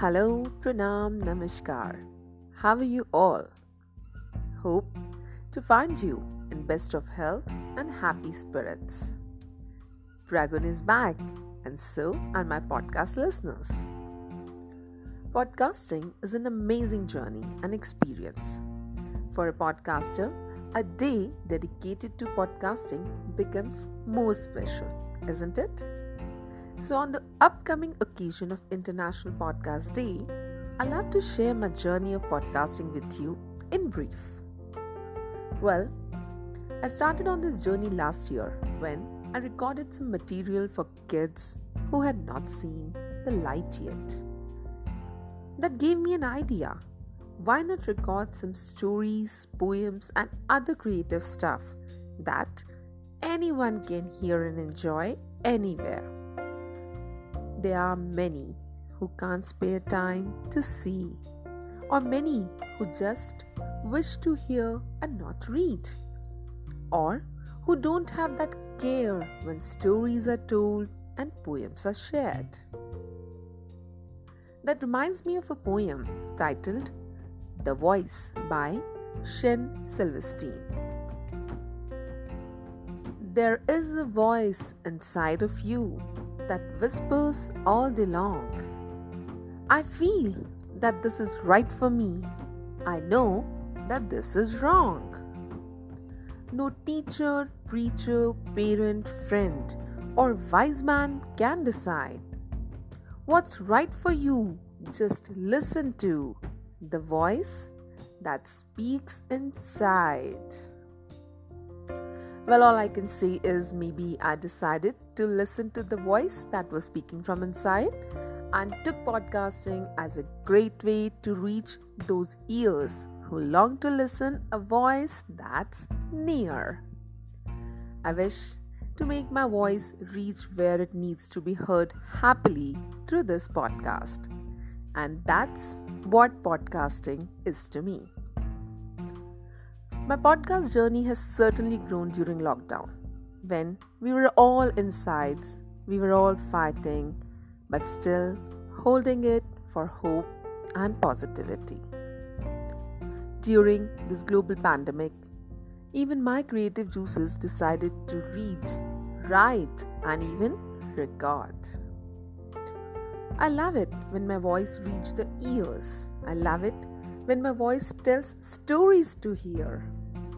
Hello, Pranam, Namaskar. How are you all? Hope to find you in best of health and happy spirits. Pragun is back, and so are my podcast listeners. Podcasting is an amazing journey and experience. For a podcaster, a day dedicated to podcasting becomes more special, isn't it? So, on the upcoming occasion of International Podcast Day, i love to share my journey of podcasting with you in brief. Well, I started on this journey last year when I recorded some material for kids who had not seen the light yet. That gave me an idea. Why not record some stories, poems, and other creative stuff that anyone can hear and enjoy anywhere? There are many who can't spare time to see, or many who just wish to hear and not read, or who don't have that care when stories are told and poems are shared. That reminds me of a poem titled The Voice by Shel Silverstein. There is a voice inside of you that whispers all day long. I feel that this is right for me. I know that this is wrong. No teacher, preacher, parent, friend, or wise man can decide. What's right for you? Just listen to the voice that speaks inside. Well, all I can say is maybe I decided to listen to the voice that was speaking from inside and took podcasting as a great way to reach those ears who long to listen a voice that's near. I wish to make my voice reach where it needs to be heard happily through this podcast. And that's what podcasting is to me. My podcast journey has certainly grown during lockdown. When we were all inside, we were all fighting, but still holding it for hope and positivity. During this global pandemic, even my creative juices decided to read, write, and even record. I love it when my voice reaches the ears. I love it when my voice tells stories to hear.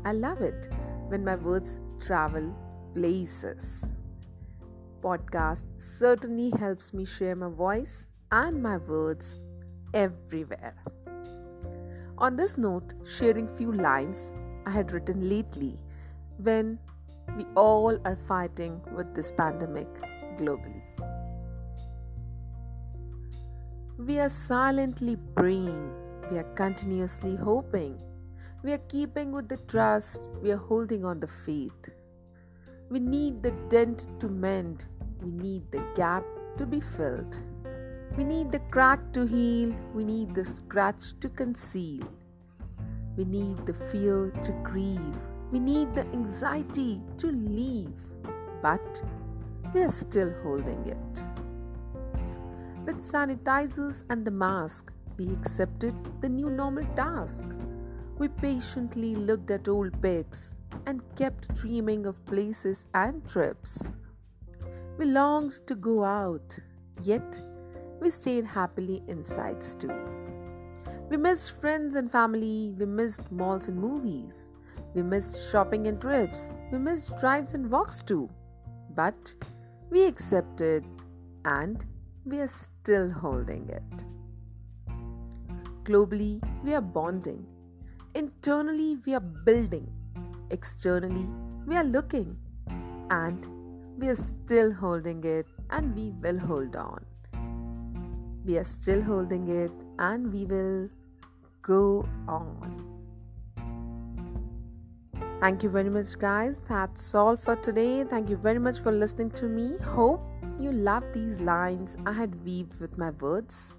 I love it when my words travel places. Podcast certainly helps me share my voice and my words everywhere. On this note, sharing few lines I had written lately when we all are fighting with this pandemic globally. We are silently praying, we are continuously hoping we are keeping with the trust, we are holding on the faith. We need the dent to mend, we need the gap to be filled. We need the crack to heal, we need the scratch to conceal. We need the fear to grieve, we need the anxiety to leave, but we are still holding it. With sanitizers and the mask, we accepted the new normal task. We patiently looked at old pics and kept dreaming of places and trips. We longed to go out, yet we stayed happily inside too. We missed friends and family, we missed malls and movies, we missed shopping and trips, we missed drives and walks too. But we accepted and we are still holding it. Globally, we are bonding Internally, we are building, externally, we are looking, and we are still holding it and we will hold on. We are still holding it and we will go on. Thank you very much, guys. That's all for today. Thank you very much for listening to me. Hope you love these lines I had weaved with my words.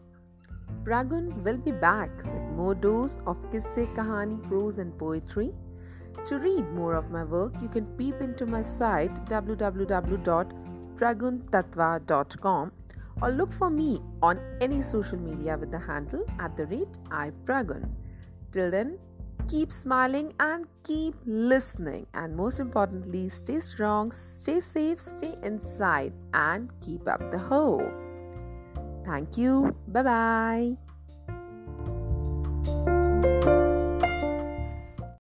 Pragun will be back with more dose of Kisse Kahani prose and poetry. To read more of my work, you can peep into my site www.praguntatva.com or look for me on any social media with the handle at the rate iPragun. Till then, keep smiling and keep listening. And most importantly, stay strong, stay safe, stay inside, and keep up the hope. Thank you. Bye bye.